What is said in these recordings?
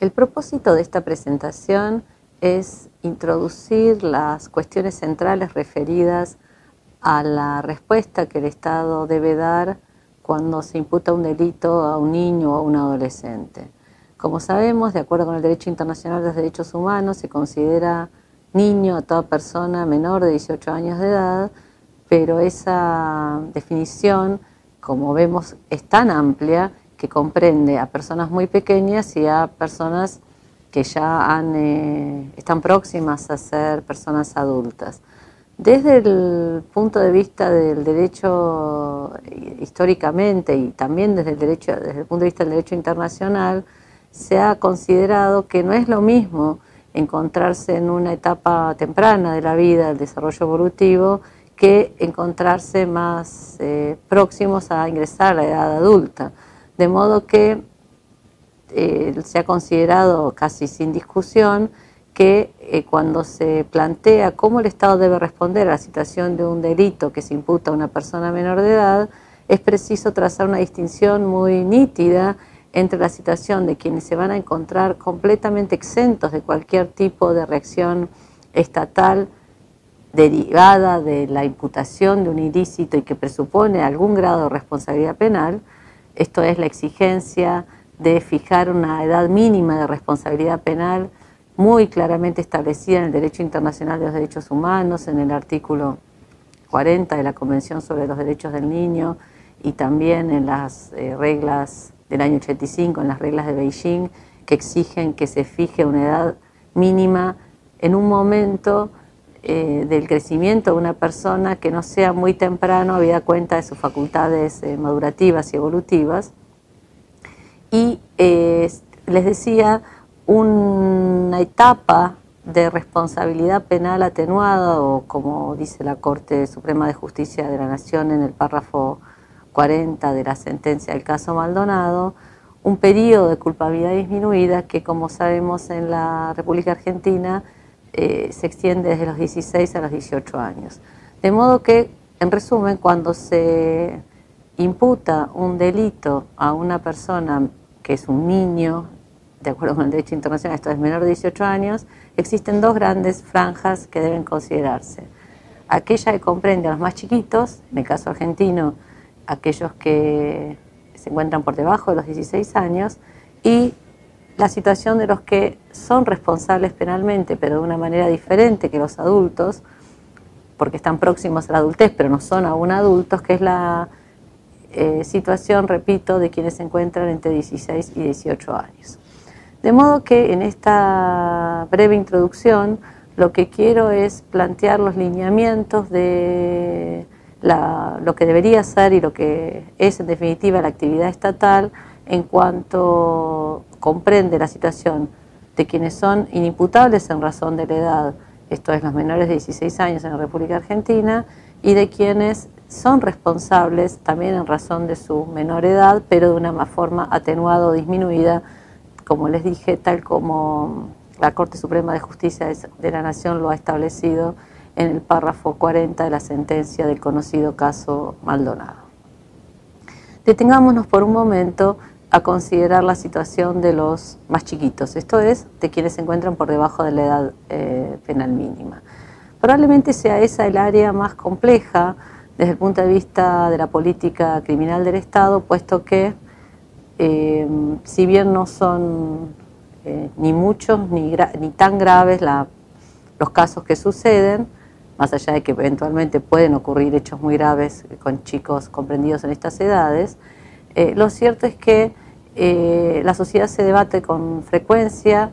El propósito de esta presentación es introducir las cuestiones centrales referidas a la respuesta que el Estado debe dar cuando se imputa un delito a un niño o a un adolescente. Como sabemos, de acuerdo con el derecho internacional de los derechos humanos, se considera niño a toda persona menor de 18 años de edad, pero esa definición, como vemos, es tan amplia que comprende a personas muy pequeñas y a personas que ya eh, están próximas a ser personas adultas. Desde el punto de vista del derecho históricamente y también desde el, derecho, desde el punto de vista del derecho internacional, se ha considerado que no es lo mismo encontrarse en una etapa temprana de la vida, el desarrollo evolutivo, que encontrarse más eh, próximos a ingresar a la edad adulta. De modo que eh, se ha considerado casi sin discusión que eh, cuando se plantea cómo el Estado debe responder a la situación de un delito que se imputa a una persona menor de edad, es preciso trazar una distinción muy nítida entre la situación de quienes se van a encontrar completamente exentos de cualquier tipo de reacción estatal derivada de la imputación de un ilícito y que presupone algún grado de responsabilidad penal, esto es la exigencia de fijar una edad mínima de responsabilidad penal muy claramente establecida en el derecho internacional de los derechos humanos, en el artículo 40 de la Convención sobre los Derechos del Niño y también en las eh, reglas del año 85, en las reglas de Beijing, que exigen que se fije una edad mínima en un momento eh, del crecimiento de una persona que no sea muy temprano, habida cuenta de sus facultades eh, madurativas y evolutivas. Y eh, les decía, una etapa de responsabilidad penal atenuada, o como dice la Corte Suprema de Justicia de la Nación en el párrafo 40 de la sentencia del caso Maldonado, un periodo de culpabilidad disminuida que, como sabemos, en la República Argentina eh, se extiende desde los 16 a los 18 años. De modo que, en resumen, cuando se imputa un delito a una persona que es un niño, de acuerdo con el derecho internacional, esto es menor de 18 años, existen dos grandes franjas que deben considerarse. Aquella que comprende a los más chiquitos, en el caso argentino, aquellos que se encuentran por debajo de los 16 años, y la situación de los que son responsables penalmente, pero de una manera diferente que los adultos, porque están próximos a la adultez, pero no son aún adultos, que es la eh, situación, repito, de quienes se encuentran entre 16 y 18 años. De modo que en esta breve introducción lo que quiero es plantear los lineamientos de lo que debería ser y lo que es en definitiva la actividad estatal en cuanto comprende la situación de quienes son inimputables en razón de la edad, esto es los menores de 16 años en la República Argentina, y de quienes son responsables también en razón de su menor edad, pero de una forma atenuada o disminuida, como les dije, tal como la Corte Suprema de Justicia de la Nación lo ha establecido en el párrafo 40 de la sentencia del conocido caso Maldonado. Detengámonos por un momento a considerar la situación de los más chiquitos, esto es, de quienes se encuentran por debajo de la edad eh, penal mínima. Probablemente sea esa el área más compleja desde el punto de vista de la política criminal del Estado, puesto que eh, si bien no son eh, ni muchos ni, ni tan graves los casos que suceden, más allá de que eventualmente pueden ocurrir hechos muy graves con chicos comprendidos en estas edades, eh, lo cierto es que eh, la sociedad se debate con frecuencia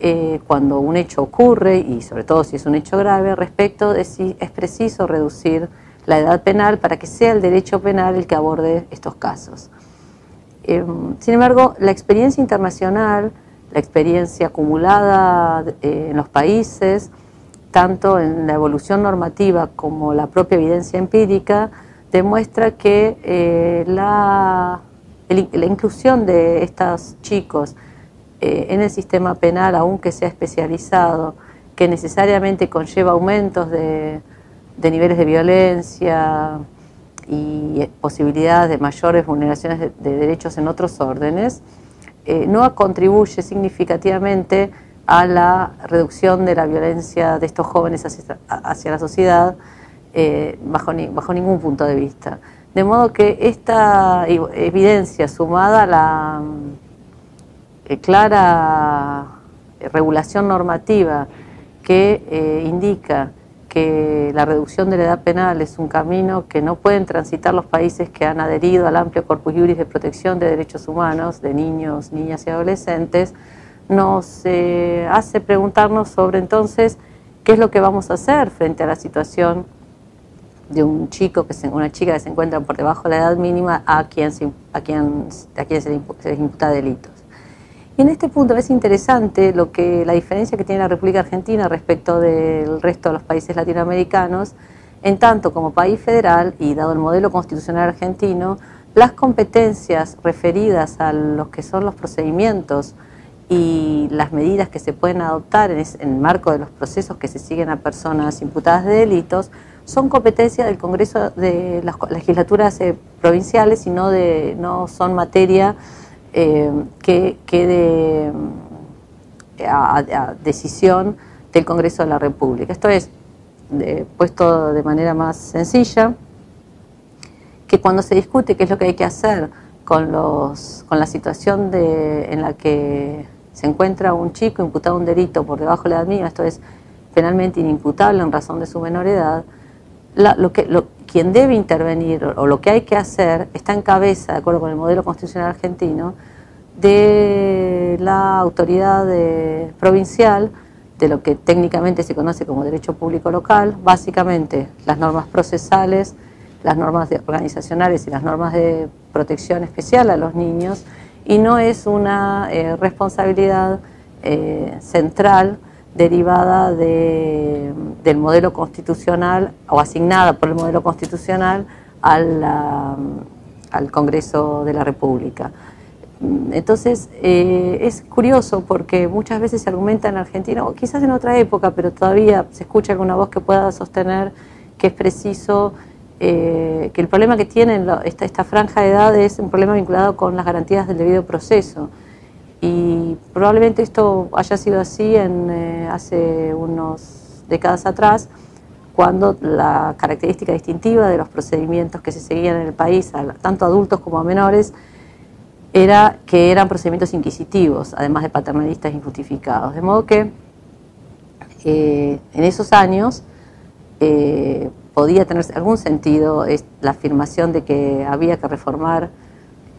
eh, cuando un hecho ocurre, y sobre todo si es un hecho grave, respecto de si es preciso reducir la edad penal para que sea el derecho penal el que aborde estos casos. sin embargo, la experiencia internacional, la experiencia acumulada en los países, tanto en la evolución normativa como la propia evidencia empírica, demuestra que eh, la, la, inclusión de estos chicos eh, en el sistema penal, aunque sea especializado, que necesariamente conlleva aumentos de, niveles de violencia y posibilidades de mayores vulneraciones de, derechos en otros órdenes, eh, no contribuye significativamente a la reducción de la violencia de estos jóvenes hacia, la sociedad eh, bajo, bajo ningún punto de vista. De modo que esta evidencia sumada a la eh, clara regulación normativa que indica que la reducción de la edad penal es un camino que no pueden transitar los países que han adherido al amplio corpus juris de protección de derechos humanos de niños, niñas y adolescentes, nos eh, hace preguntarnos sobre entonces qué es lo que vamos a hacer frente a la situación de un chico, que se, una chica que se encuentra por debajo de la edad mínima a quien, a quien, a quien se, les imputa delitos. Y en este punto es interesante lo que la diferencia que tiene la República Argentina respecto del resto de los países latinoamericanos, en tanto como país federal y dado el modelo constitucional argentino, las competencias referidas a los que son los procedimientos y las medidas que se pueden adoptar en, el marco de los procesos que se siguen a personas imputadas de delitos son competencias del Congreso de las legislaturas eh, provinciales y no, de, no son materia eh, que quede eh, a, decisión del Congreso de la República. Esto es, puesto de manera más sencilla, que cuando se discute qué es lo que hay que hacer con, los, con la situación de, en la que se encuentra un chico imputado un delito por debajo de la edad mínima, esto es penalmente inimputable en razón de su menor edad, lo que, lo, quien debe intervenir o lo que hay que hacer está en cabeza, de acuerdo con el modelo constitucional argentino, de la autoridad provincial, de lo que técnicamente se conoce como derecho público local, básicamente las normas procesales, las normas organizacionales y las normas de protección especial a los niños, y no es una eh, responsabilidad eh, central derivada del modelo constitucional o asignada por el modelo constitucional al, al Congreso de la República. Entonces, eh, es curioso porque muchas veces se argumenta en Argentina, o quizás en otra época, pero todavía se escucha alguna voz que pueda sostener que es preciso, eh, que el problema que tiene esta, franja de edad es un problema vinculado con las garantías del debido proceso. Y probablemente esto haya sido así en, eh, hace unas décadas atrás, cuando la característica distintiva de los procedimientos que se seguían en el país, tanto adultos como a menores, era que eran procedimientos inquisitivos, además de paternalistas injustificados. De modo que eh, en esos años eh, podía tener algún sentido la afirmación de que había que reformar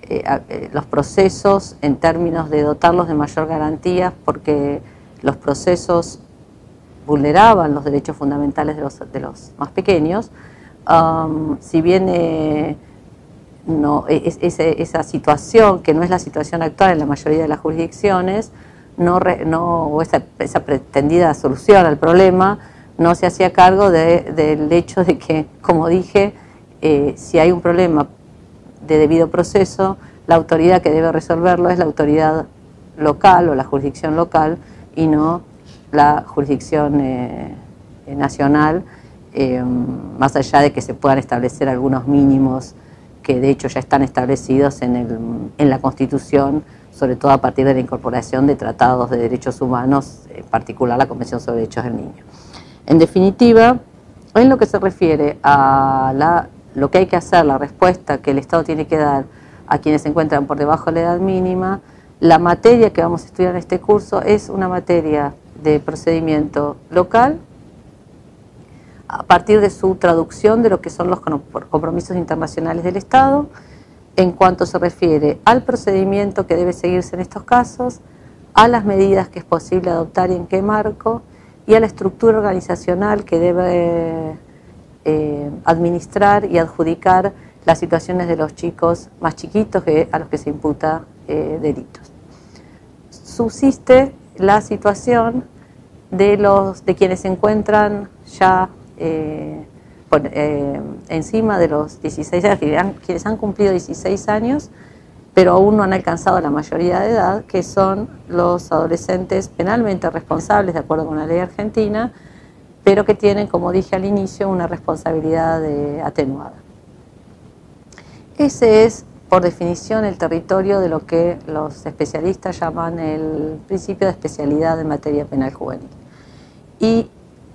eh, los procesos en términos de dotarlos de mayor garantía, porque los procesos vulneraban los derechos fundamentales de los, de los más pequeños. Um, si bien no, e, esa situación, que no es la situación actual en la mayoría de las jurisdicciones, no, no, o esa, pretendida solución al problema, no se hacía cargo del hecho de que, como dije, eh, si hay un problema de debido proceso, la autoridad que debe resolverlo es la autoridad local o la jurisdicción local y no la jurisdicción eh, nacional, eh, más allá de que se puedan establecer algunos mínimos que de hecho ya están establecidos en, el, en la Constitución, sobre todo a partir de la incorporación de tratados de derechos humanos, en particular la Convención sobre Derechos del Niño. En definitiva, en lo que se refiere a lo que hay que hacer, la respuesta que el Estado tiene que dar a quienes se encuentran por debajo de la edad mínima, la materia que vamos a estudiar en este curso es una materia de procedimiento local a partir de su traducción de lo que son los compromisos internacionales del Estado, en cuanto se refiere al procedimiento que debe seguirse en estos casos, a las medidas que es posible adoptar y en qué marco, y a la estructura organizacional que debe eh, administrar y adjudicar las situaciones de los chicos más chiquitos que, a los que se imputa eh, delitos. Subsiste la situación de, los, de quienes se encuentran ya eh, eh, encima de los 16 años, quienes han cumplido 16 años, pero aún no han alcanzado la mayoría de edad, que son los adolescentes penalmente responsables, de acuerdo con la ley argentina, pero que tienen, como dije al inicio, una responsabilidad atenuada. Ese es, por definición el territorio de lo que los especialistas llaman el principio de especialidad en materia penal juvenil. Y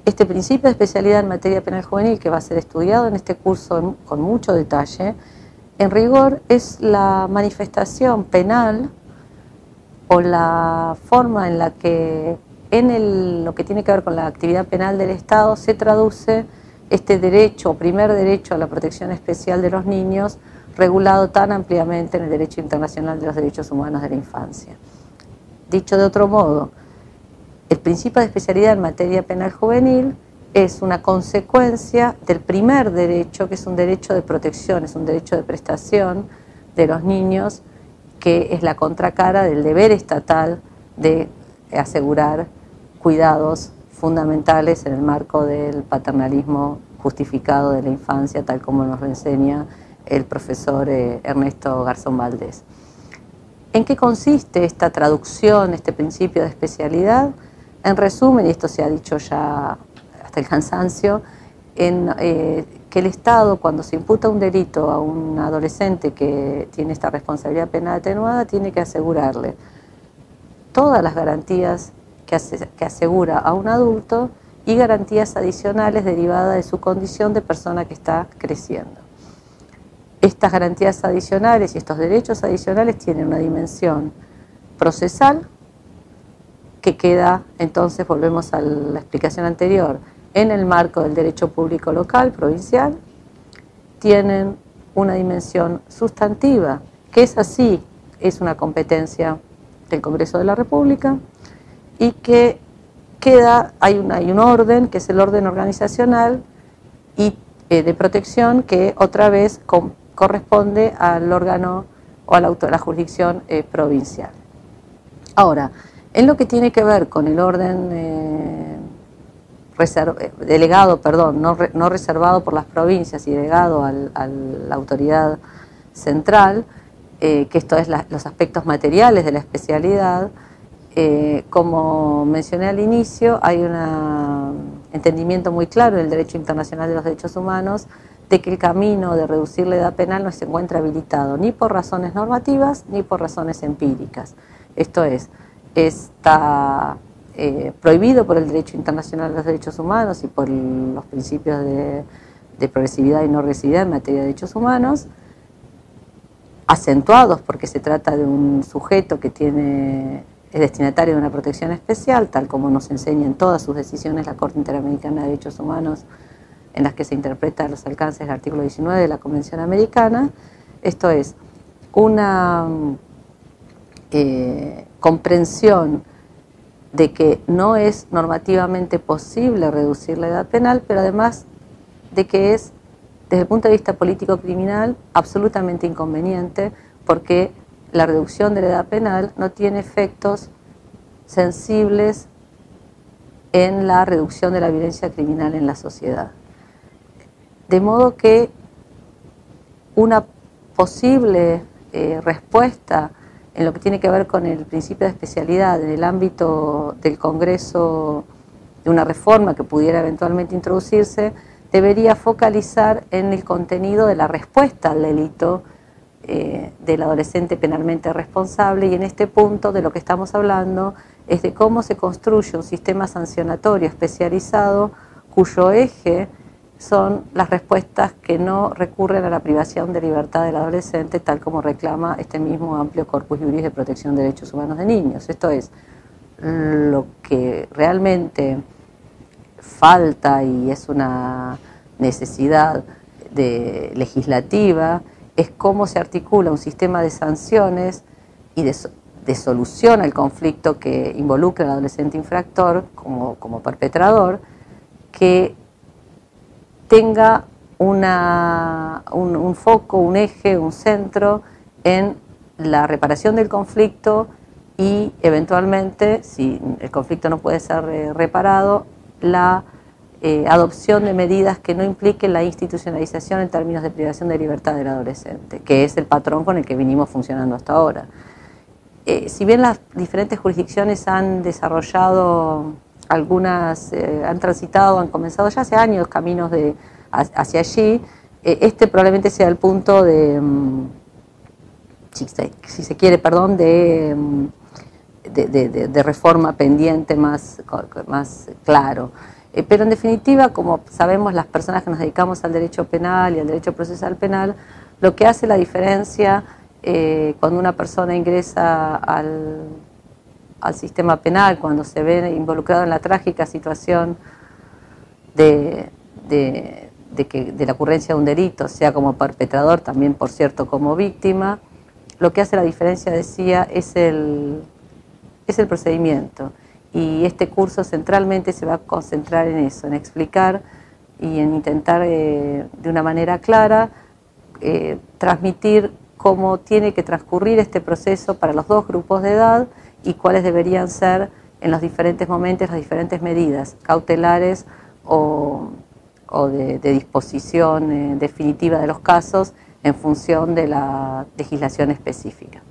este principio de especialidad en materia penal juvenil, que va a ser estudiado en este curso con mucho detalle, en rigor es la manifestación penal o la forma en la que en lo que tiene que ver con la actividad penal del Estado se traduce este derecho, primer derecho a la protección especial de los niños, regulado tan ampliamente en el derecho internacional de los derechos humanos de la infancia. Dicho de otro modo, el principio de especialidad en materia penal juvenil es una consecuencia del primer derecho, que es un derecho de protección, es un derecho de prestación de los niños, que es la contracara del deber estatal de asegurar cuidados fundamentales en el marco del paternalismo justificado de la infancia, tal como nos lo enseña el profesor eh, Ernesto Garzón Valdés. ¿En qué consiste esta traducción, este principio de especialidad? En resumen, y esto se ha dicho ya hasta el cansancio, eh, que el Estado, cuando se imputa un delito a un adolescente que tiene esta responsabilidad penal atenuada, tiene que asegurarle todas las garantías que asegura a un adulto y garantías adicionales derivadas de su condición de persona que está creciendo. Estas garantías adicionales y estos derechos adicionales tienen una dimensión procesal que queda, entonces volvemos a la explicación anterior, en el marco del derecho público local, provincial, tienen una dimensión sustantiva, que es así, es una competencia del Congreso de la República y que queda, hay, hay un orden, que es el orden organizacional y eh, de protección, que otra vez corresponde al órgano o a la, la jurisdicción eh, provincial. Ahora, en lo que tiene que ver con el orden eh, delegado, perdón, no, reservado por las provincias y delegado a la autoridad central, que esto es los aspectos materiales de la especialidad, eh, como mencioné al inicio, hay un entendimiento muy claro en el derecho internacional de los derechos humanos de que el camino de reducir la edad penal no se encuentra habilitado ni por razones normativas ni por razones empíricas. Esto es, está eh, prohibido por el derecho internacional de los derechos humanos y por los principios de, progresividad y no regresividad en materia de derechos humanos, acentuados porque se trata de un sujeto que tiene es destinatario de una protección especial, tal como nos enseña en todas sus decisiones la Corte Interamericana de Derechos Humanos, en las que se interpretan los alcances del artículo 19 de la Convención Americana. Esto es una eh, comprensión de que no es normativamente posible reducir la edad penal, pero además de que es, desde el punto de vista político-criminal, absolutamente inconveniente, porque la reducción de la edad penal no tiene efectos sensibles en la reducción de la violencia criminal en la sociedad. De modo que una posible eh, respuesta en lo que tiene que ver con el principio de especialidad en el ámbito del Congreso de una reforma que pudiera eventualmente introducirse, debería focalizar en el contenido de la respuesta al delito eh, del adolescente penalmente responsable y en este punto de lo que estamos hablando es de cómo se construye un sistema sancionatorio especializado cuyo eje son las respuestas que no recurren a la privación de libertad del adolescente, tal como reclama este mismo amplio corpus juris de protección de derechos humanos de niños. Esto es, lo que realmente falta y es una necesidad de legislativa es cómo se articula un sistema de sanciones y de, solución al conflicto que involucra al adolescente infractor como, como perpetrador, que tenga un, foco, un eje, un centro en la reparación del conflicto y eventualmente, si el conflicto no puede ser eh, reparado, la eh, adopción de medidas que no impliquen la institucionalización en términos de privación de libertad del adolescente, que es el patrón con el que vinimos funcionando hasta ahora. Eh, si bien las diferentes jurisdicciones han desarrollado algunas, eh, han transitado, han comenzado ya hace años caminos de, hacia allí, este probablemente sea el punto de, mm, si se, quiere, perdón, de, de, reforma pendiente más, más claro. Eh, pero en definitiva, como sabemos las personas que nos dedicamos al derecho penal y al derecho procesal penal, lo que hace la diferencia eh, cuando una persona ingresa al, al, sistema penal, cuando se ve involucrado en la trágica situación de, que, de la ocurrencia de un delito, sea como perpetrador, también por cierto como víctima, lo que hace la diferencia, decía, es el, es el procedimiento. Y este curso centralmente se va a concentrar en eso, en explicar y en intentar eh, de una manera clara eh, transmitir cómo tiene que transcurrir este proceso para los dos grupos de edad y cuáles deberían ser en los diferentes momentos las diferentes medidas cautelares o, de, disposición eh, definitiva de los casos en función de la legislación específica.